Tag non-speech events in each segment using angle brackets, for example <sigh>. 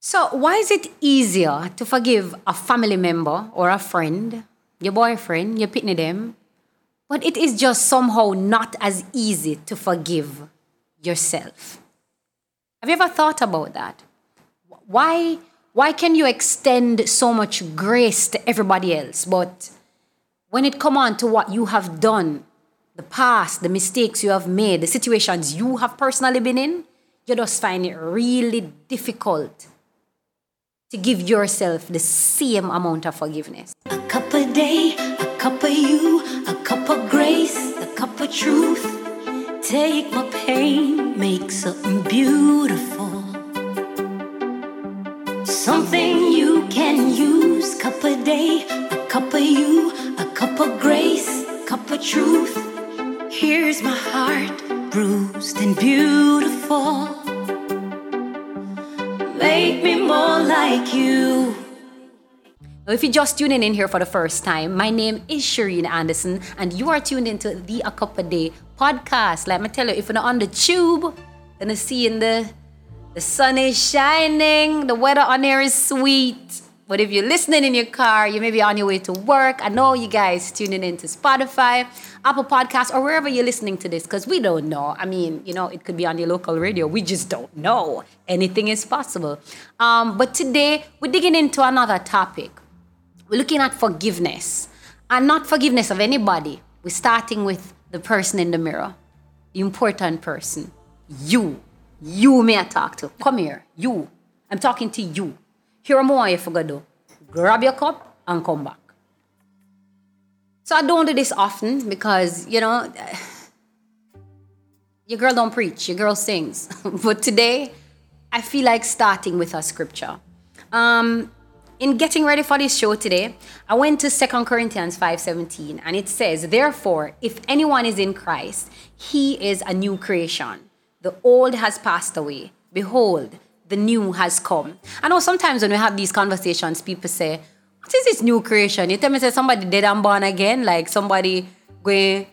So, why is it easier to forgive a family member or a friend, your boyfriend, your pitney them, but it is just somehow not as easy to forgive yourself? Have you ever thought about that? Why, why can you extend so much grace to everybody else, but when it come on to what you have done, the past, the mistakes you have made, the situations you have personally been in, you just find it really difficult to give yourself the same amount of forgiveness. A cup a day, if you're just tuning in here for the first time, my name is Cherine Anderson, and you are tuned into the A Cup a Day podcast. Let me tell you, if you're not on the tube, then see in the the sun is shining, the weather on there is sweet. But if you're listening in your car, you may be on your way to work. I know you guys tuning into Spotify, Apple Podcasts, or wherever you're listening to this, because we don't know. I mean, you know, it could be on your local radio. We just don't know. Anything is possible. Um, but today, we're digging into another topic. We're looking at forgiveness, and not forgiveness of anybody. We're starting with the person in the mirror, the important person. You. You may I talk to. Come here. You. I'm talking to you. Here am I for do. Grab your cup and come back. So I don't do this often because, you know, <sighs> your girl don't preach, your girl sings. <laughs> but today, I feel like starting with a scripture. Um, in getting ready for this show today, I went to 2 Corinthians 5:17 and it says, "Therefore, if anyone is in Christ, he is a new creation. The old has passed away; behold, the new has come." I know sometimes when we have these conversations, people say, "What is this new creation?" You tell me say somebody dead and born again, like somebody going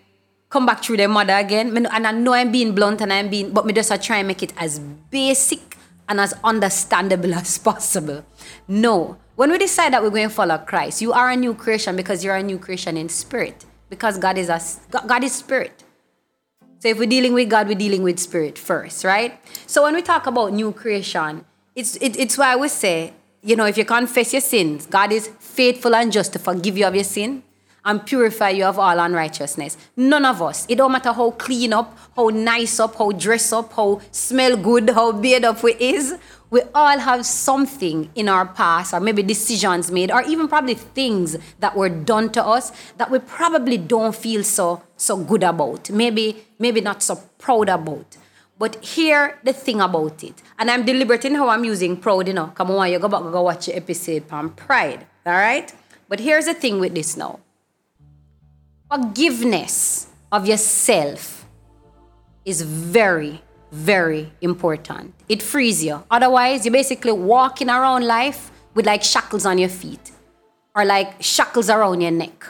come back through their mother again. And I know I'm being blunt and I'm being, but me just try and make it as basic and as understandable as possible. No. When we decide that we're going to follow Christ, you are a new creation because you're a new creation in spirit. Because God is a God is spirit. So if we're dealing with God, we're dealing with spirit first, right? So when we talk about new creation, it's it, it's why we say, you know, if you confess your sins, God is faithful and just to forgive you of your sin and purify you of all unrighteousness. None of us, it don't matter how clean up, how nice up, how dress up, how smell good, how beard up we is, we all have something in our past, or maybe decisions made, or even probably things that were done to us that we probably don't feel so so good about. Maybe maybe not so proud about. But here the thing about it, and I'm deliberate in how I'm using proud, you know. Come on, you go back go watch your episode on pride. All right? But here's the thing with this now. Forgiveness of yourself is very, very important. It frees you. Otherwise, you're basically walking around life with like shackles on your feet or like shackles around your neck.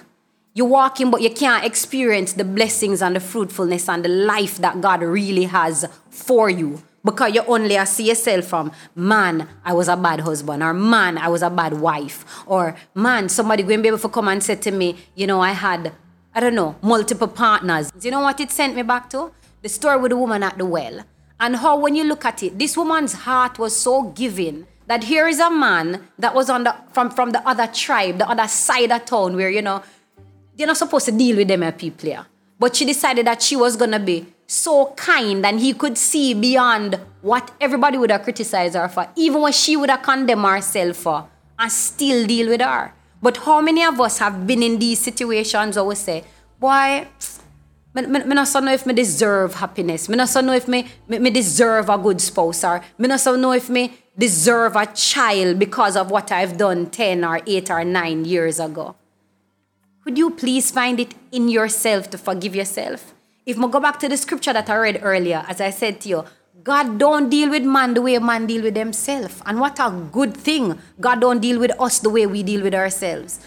You're walking, but you can't experience the blessings and the fruitfulness and the life that God really has for you because you only see yourself from man, I was a bad husband, or man, I was a bad wife, or man, somebody going to be able to come and say to me, you know, I had, I don't know, multiple partners. do You know what it sent me back to? The story with the woman at the well. And how, when you look at it, this woman's heart was so giving that here is a man that was on the from, from the other tribe, the other side of town, where you know you're not supposed to deal with them as people here. But she decided that she was gonna be so kind and he could see beyond what everybody would have criticized her for, even what she would have condemned herself for, and still deal with her. But how many of us have been in these situations where we say, boy, me, me, me not know if me deserve happiness. Me not know if me, me, me deserve a good spouse or me not know if me deserve a child because of what I've done 10 or 8 or 9 years ago. Would you please find it in yourself to forgive yourself? If we go back to the scripture that I read earlier, as I said to you, God don't deal with man the way man deal with himself. And what a good thing. God don't deal with us the way we deal with ourselves.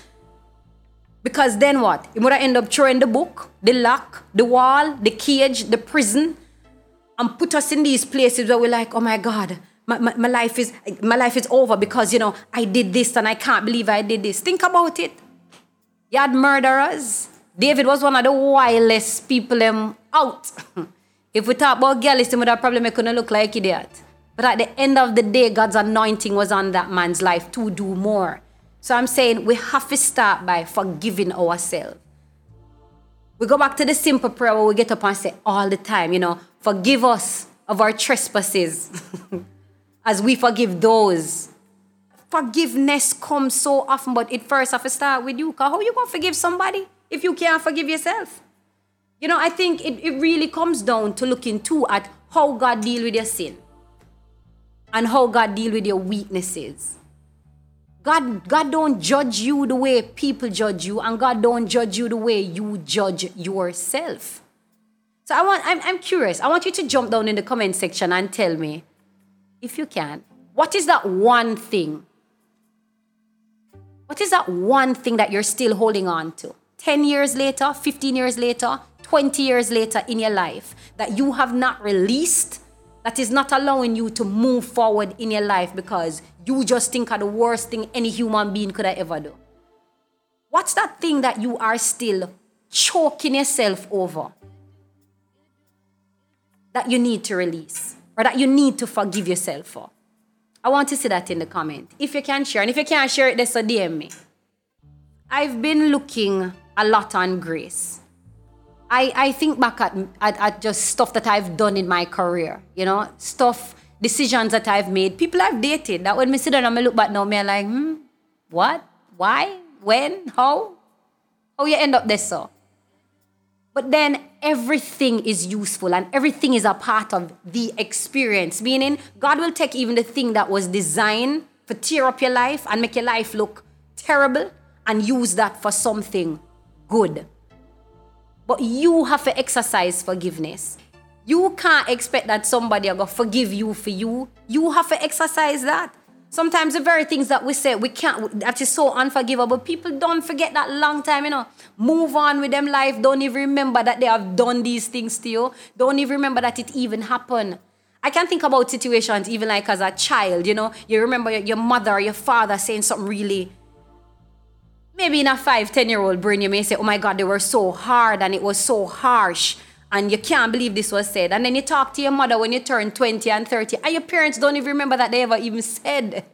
Because then what? You would end up throwing the book, the lock, the wall, the cage, the prison, and put us in these places where we're like, oh my God, my, my, my life is my life is over because you know I did this and I can't believe I did this. Think about it. You had murderers. David was one of the wildest people um, out. <laughs> if we talk about girls, would have probably couldn't look like idiot. But at the end of the day, God's anointing was on that man's life to do more. So I'm saying we have to start by forgiving ourselves. We go back to the simple prayer where we get up and say all the time, you know, forgive us of our trespasses <laughs> as we forgive those. Forgiveness comes so often, but it first has to start with you. How you to forgive somebody if you can't forgive yourself? You know, I think it, it really comes down to looking too at how God deal with your sin and how God deal with your weaknesses. God, God don't judge you the way people judge you, and God don't judge you the way you judge yourself. So I want, I'm, I'm curious. I want you to jump down in the comment section and tell me, if you can, what is that one thing? What is that one thing that you're still holding on to? 10 years later, 15 years later, 20 years later in your life that you have not released, that is not allowing you to move forward in your life because you just think of the worst thing any human being could have ever do. What's that thing that you are still choking yourself over that you need to release or that you need to forgive yourself for? I want to see that in the comment. If you can share, and if you can't share it, just DM me. I've been looking a lot on grace. I, I think back at, at, at just stuff that I've done in my career, you know, stuff decisions that I've made, people I've dated, that when me sit down and me look back now, me like, hmm, what? Why? When? How? How you end up this so? But then everything is useful and everything is a part of the experience. Meaning, God will take even the thing that was designed to tear up your life and make your life look terrible and use that for something good. But you have to exercise forgiveness. You can't expect that somebody are going to forgive you for you. You have to exercise that. Sometimes the very things that we say we can't that is so unforgivable. People don't forget that long time, you know. Move on with them life. Don't even remember that they have done these things to you. Don't even remember that it even happened. I can think about situations even like as a child, you know. You remember your, your mother or your father saying something really maybe in a five, ten year old brain, you may say, Oh my god, they were so hard and it was so harsh and you can't believe this was said. And then you talk to your mother when you turn 20 and 30, and your parents don't even remember that they ever even said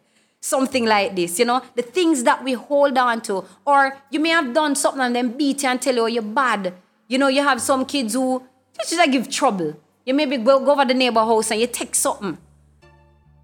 something like this. You know, the things that we hold on to. Or you may have done something and then beat you and tell you oh, you're bad. You know, you have some kids who just like give trouble. You maybe go, go over the neighbor house and you take something.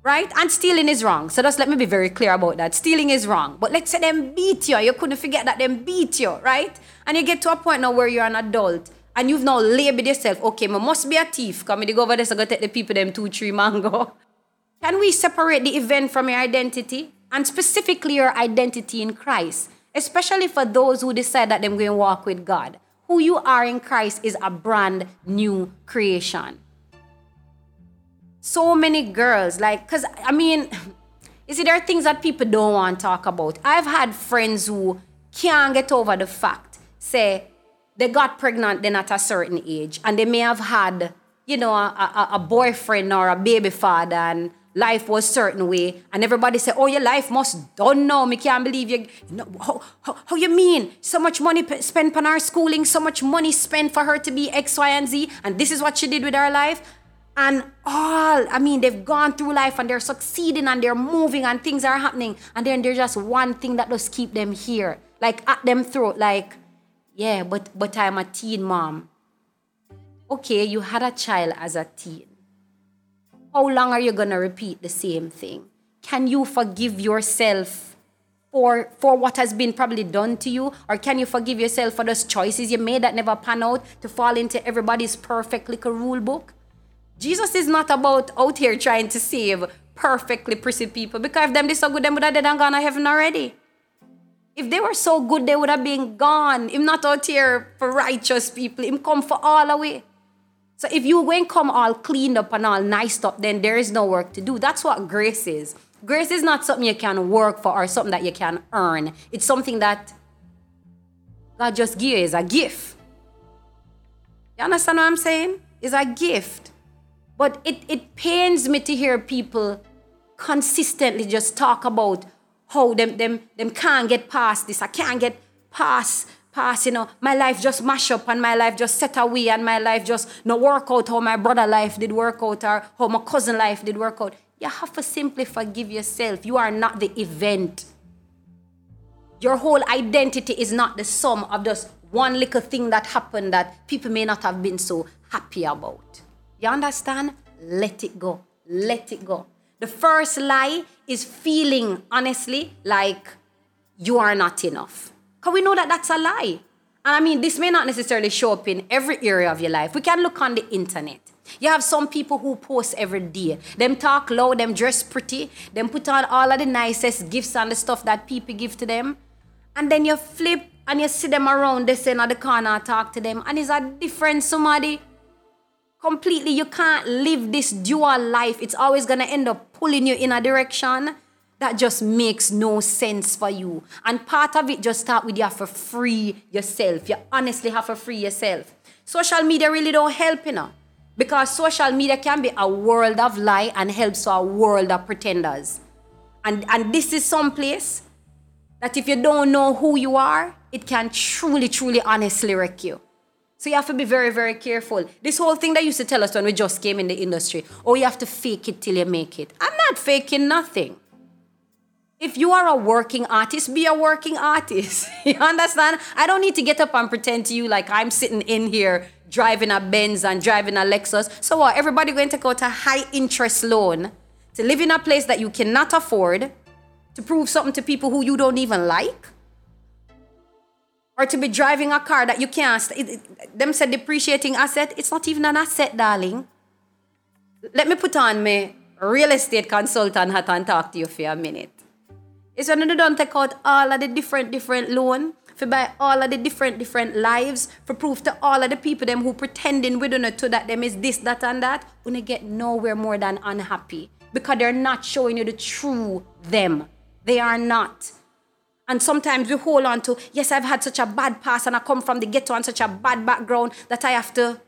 Right? And stealing is wrong. So just let me be very clear about that. Stealing is wrong. But let's say them beat you. You couldn't forget that them beat you, right? And you get to a point now where you're an adult and you've now labeled yourself, okay, I must be a thief. Come go over there, so go take the people them two, three mango. <laughs> Can we separate the event from your identity? And specifically your identity in Christ, especially for those who decide that they're going to walk with God. Who you are in Christ is a brand new creation. So many girls, like, because I mean, you see, there are things that people don't want to talk about. I've had friends who can't get over the fact, say, they got pregnant then at a certain age and they may have had you know a, a, a, boyfriend or a baby father and life was certain way and everybody say oh your life must done now me can't believe you. No, how, how, how you mean? So much money spent on our schooling so much money spent for her to be x y and z and this is what she did with her life and all i mean they've gone through life and they're succeeding and they're moving and things are happening and then there's just one thing that does keep them here like at them throat like yeah, but but I'm a teen mom. Okay, you had a child as a teen. How long are you gonna repeat the same thing? Can you forgive yourself for for what has been probably done to you? Or can you forgive yourself for those choices you made that never pan out to fall into everybody's perfect little rule book? Jesus is not about out here trying to save perfectly pretty people because if them this so good, them would have dead and gone to heaven already. If they were so good, they would have been gone. Him not out here for righteous people. Him come for all away. So if you won't come all cleaned up and all nice up, then there is no work to do. That's what grace is. Grace is not something you can work for or something that you can earn. It's something that God just gives a gift. You understand what I'm saying? It's a gift. But it, it pains me to hear people consistently just talk about how them them them can't get past this. I can't get past past, you know, my life just mash up and my life just set away and my life just not work out how my brother life did work out or how my cousin life did work out. You have to simply forgive yourself. You are not the event. Your whole identity is not the sum of just one little thing that happened that people may not have been so happy about. You understand? Let it go. Let it go. The first lie is feeling honestly like you are not enough. Because we know that that's a lie. And I mean, this may not necessarily show up in every area of your life. We can look on the internet. You have some people who post every day. Them talk loud, them dress pretty, them put on all of the nicest gifts and the stuff that people give to them. And then you flip and you see them around, they say in the corner, talk to them, and it's a different somebody. Completely, you can't live this dual life. It's always gonna end up pulling you in a direction that just makes no sense for you. And part of it just start with you have to free yourself. You honestly have to free yourself. Social media really don't help, you know. Because social media can be a world of lie and helps a world of pretenders. And, and this is some place that if you don't know who you are, it can truly, truly, honestly wreck you. So you have to be very, very careful. This whole thing that used to tell us when we just came in the industry, oh, you have to fake it till you make it. I'm not faking nothing. If you are a working artist, be a working artist. <laughs> you understand? I don't need to get up and pretend to you like I'm sitting in here driving a Benz and driving a Lexus. So what? Everybody going to go to high interest loan to live in a place that you cannot afford to prove something to people who you don't even like? Or to be driving a car that you can't, it, it, them said depreciating asset, it's not even an asset, darling. Let me put on my real estate consultant hat and talk to you for a minute. It's when you don't take out all of the different, different loan, for buy all of the different, different lives, for proof to all of the people them who pretending we don't know to that them is this, that, and that, when get nowhere more than unhappy. Because they're not showing you the true them. They are not. And sometimes we hold on to, yes, I've had such a bad past and I come from the ghetto and such a bad background that I have to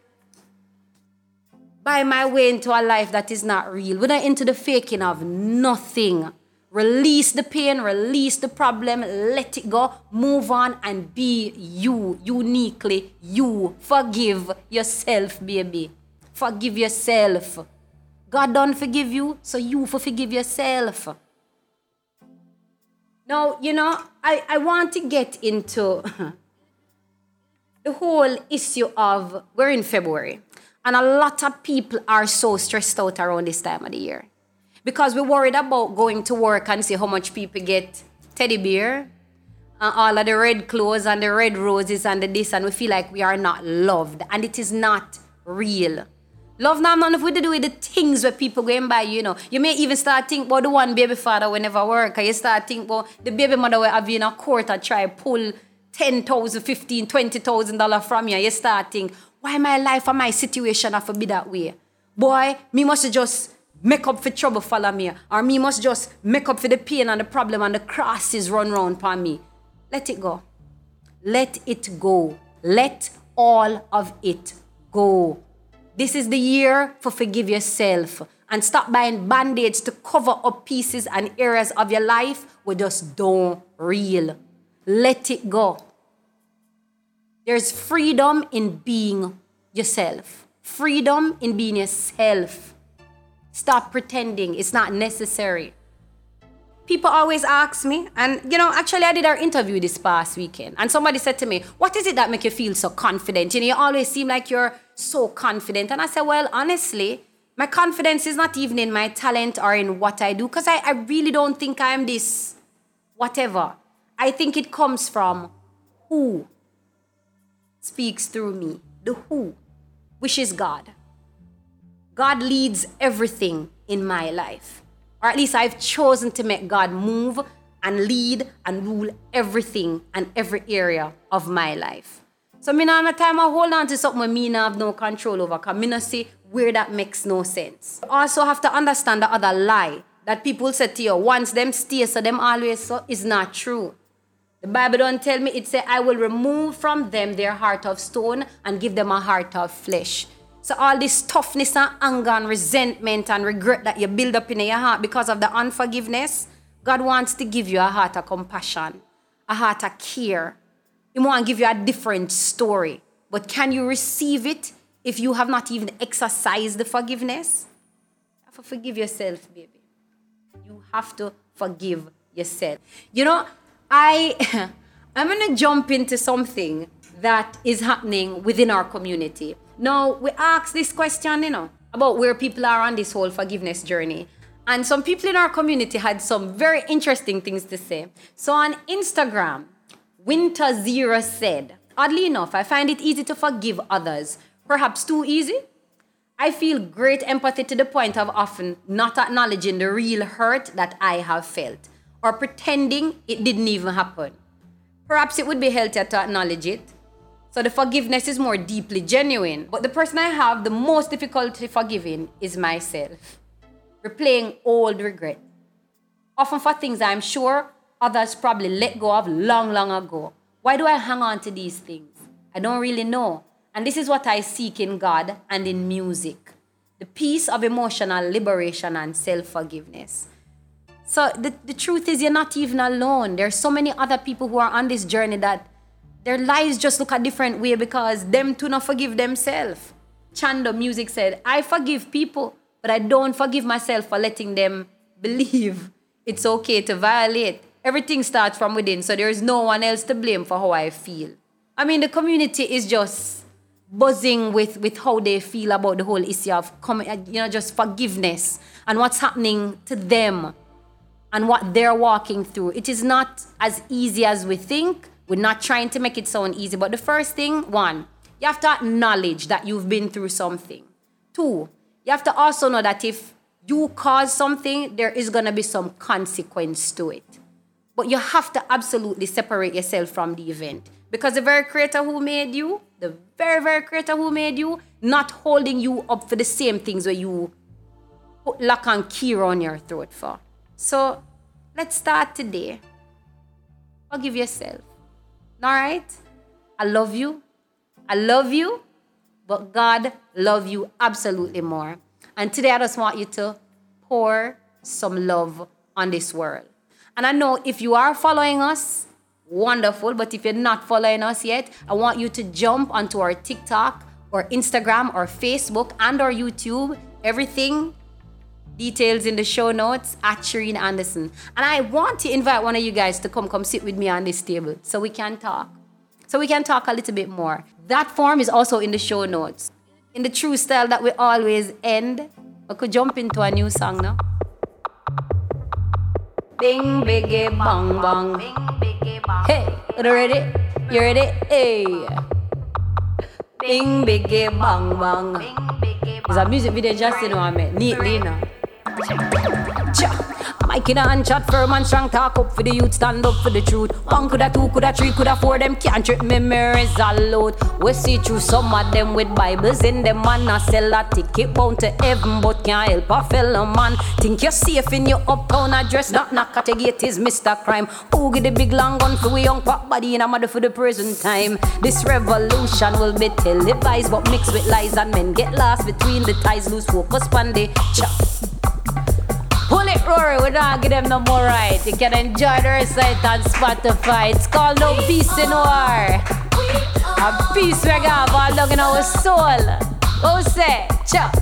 buy my way into a life that is not real. We're not into the faking of nothing. Release the pain, release the problem, let it go, move on, and be you, uniquely you. Forgive yourself, baby. Forgive yourself. God don't forgive you, so you for forgive yourself. Now, you know, I, I want to get into <laughs> the whole issue of we're in February, and a lot of people are so stressed out around this time of the year. Because we're worried about going to work and see how much people get teddy bear and all of the red clothes and the red roses and the this and we feel like we are not loved. And it is not real love now none of what to do with the things where people going by you know you may even start think about the one baby father will never work or you start think about the baby mother will have you in a court and try pull 10,000, 15, 20,000 dollars from you. You start think, why my life or my situation have to be that way? Boy, me must just make up for trouble follow me. Or me must just make up for the pain and the problem and the crosses run round upon me. Let it go. Let it go. Let all of it go. This is the year for forgive yourself and stop buying band-aids to cover up pieces and areas of your life we just don't real. Let it go. There's freedom in being yourself. Freedom in being yourself. Stop pretending. It's not necessary. People always ask me, and you know, actually, I did our interview this past weekend, and somebody said to me, What is it that make you feel so confident? You know, you always seem like you're so confident. And I said, Well, honestly, my confidence is not even in my talent or in what I do, because I, I really don't think I am this whatever. I think it comes from who speaks through me, the who, which is God. God leads everything in my life. Or at least I've chosen to make God move and lead and rule everything and every area of my life. So me now time I hold on to something me not have no control over because me not see where that makes no sense. Also have to understand the other lie that people say to you, once them stay so them always so is not true. The Bible don't tell me, it say, I will remove from them their heart of stone and give them a heart of flesh. So all this toughness and anger and resentment and regret that you build up in your heart because of the unforgiveness, God wants to give you a heart of compassion, a heart of care. He wants to give you a different story. But can you receive it if you have not even exercised the forgiveness? You have to forgive yourself, baby. You have to forgive yourself. You know, I <laughs> I'm gonna jump into something that is happening within our community. Now, we ask this question, you know, about where people are on this whole forgiveness journey. And some people in our community had some very interesting things to say. So on Instagram, Winter Zero said, Oddly enough, I find it easy to forgive others, perhaps too easy. I feel great empathy to the point of often not acknowledging the real hurt that I have felt or pretending it didn't even happen. Perhaps it would be healthier to acknowledge it so the forgiveness is more deeply genuine. But the person I have the most difficulty forgiving is myself. Replaying old regret. Often for things I'm sure others probably let go of long, long ago. Why do I hang on to these things? I don't really know. And this is what I seek in God and in music the peace of emotional liberation and self forgiveness. So the, the truth is, you're not even alone. There's so many other people who are on this journey that their lives just look a different way because them too not forgive themselves. Chando Music said, I forgive people, but I don't forgive myself for letting them believe it's okay to violate. Everything starts from within, so there's no one else to blame for how I feel. I mean, the community is just buzzing with, with how they feel about the whole issue of, uh, you know, just forgiveness and what's happening to them and what they're walking through. It is not as easy as we think, we're not trying to make it sound easy, but the first thing, one, you have to acknowledge that you've been through something. Two, you have to also know that if you cause something, there is going to be some consequence to it. But you have to absolutely separate yourself from the event. Because the very creator who made you, the very, very creator who made you, not holding you up for the same things where you put lock and key on your throat for. So let's start today. Forgive yourself. All right? I love you. I love you, but God love you absolutely more. And today I just want you to pour some love on this world. And I know if you are following us, wonderful. But if you're not following us yet, I want you to jump onto our TikTok or Instagram or Facebook and our YouTube. Everything Details in the show notes at Cherine Anderson. And I want to invite one of you guys to come come sit with me on this table so we can talk. So we can talk a little bit more. That form is also in the show notes. In the true style that we always end, I could jump into a new song now. Bing biggie bang bang. Hey, you ready? You ready? Hey. Bing biggie bang bang. It's a music video just you know I mean. Neatly now. Mike in a hand chat firm and strong talk up for the youth stand up for the truth. One coulda two coulda three coulda four them can't trip memories load. We see through some of them with Bibles in them man a sell a ticket bound to heaven but can't help a fellow man. Think you're safe in your uptown address Knock knock at the gate is Mr. Crime. Who get the big long gun for we young pop body in a mother for the prison time? This revolution will be televised but mixed with lies and men get lost between the ties lose focus on the chop Pull it, Rory. We don't give them no more right. You can enjoy the recite on Spotify. It's called No Peace in War. A peace we got all down in our soul. Go say, chop.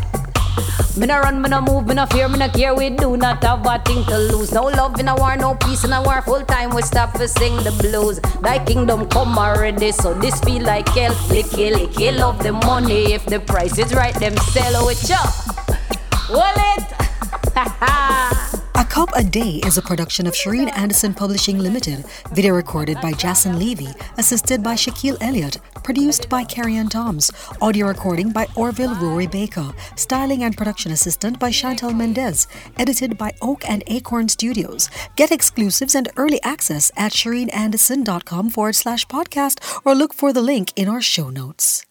Me no run, me no move, me no fear, me no care. We do not have a thing to lose. No love in a war, no peace in a war. Full time we stop to sing the blues. Thy kingdom come already, so this feel like hell. Licky, licky, love the money. If the price is right, them sell it. Chop. Well it. <laughs> a Cup a Day is a production of Cherine Anderson Publishing Limited, video recorded by Jason Levy, assisted by Shaquille Elliott, produced by Carrie Toms, audio recording by Orville Rory Baker, styling and production assistant by Chantal Mendez, edited by Oak and Acorn Studios. Get exclusives and early access at cherineanderson.com forward slash podcast or look for the link in our show notes.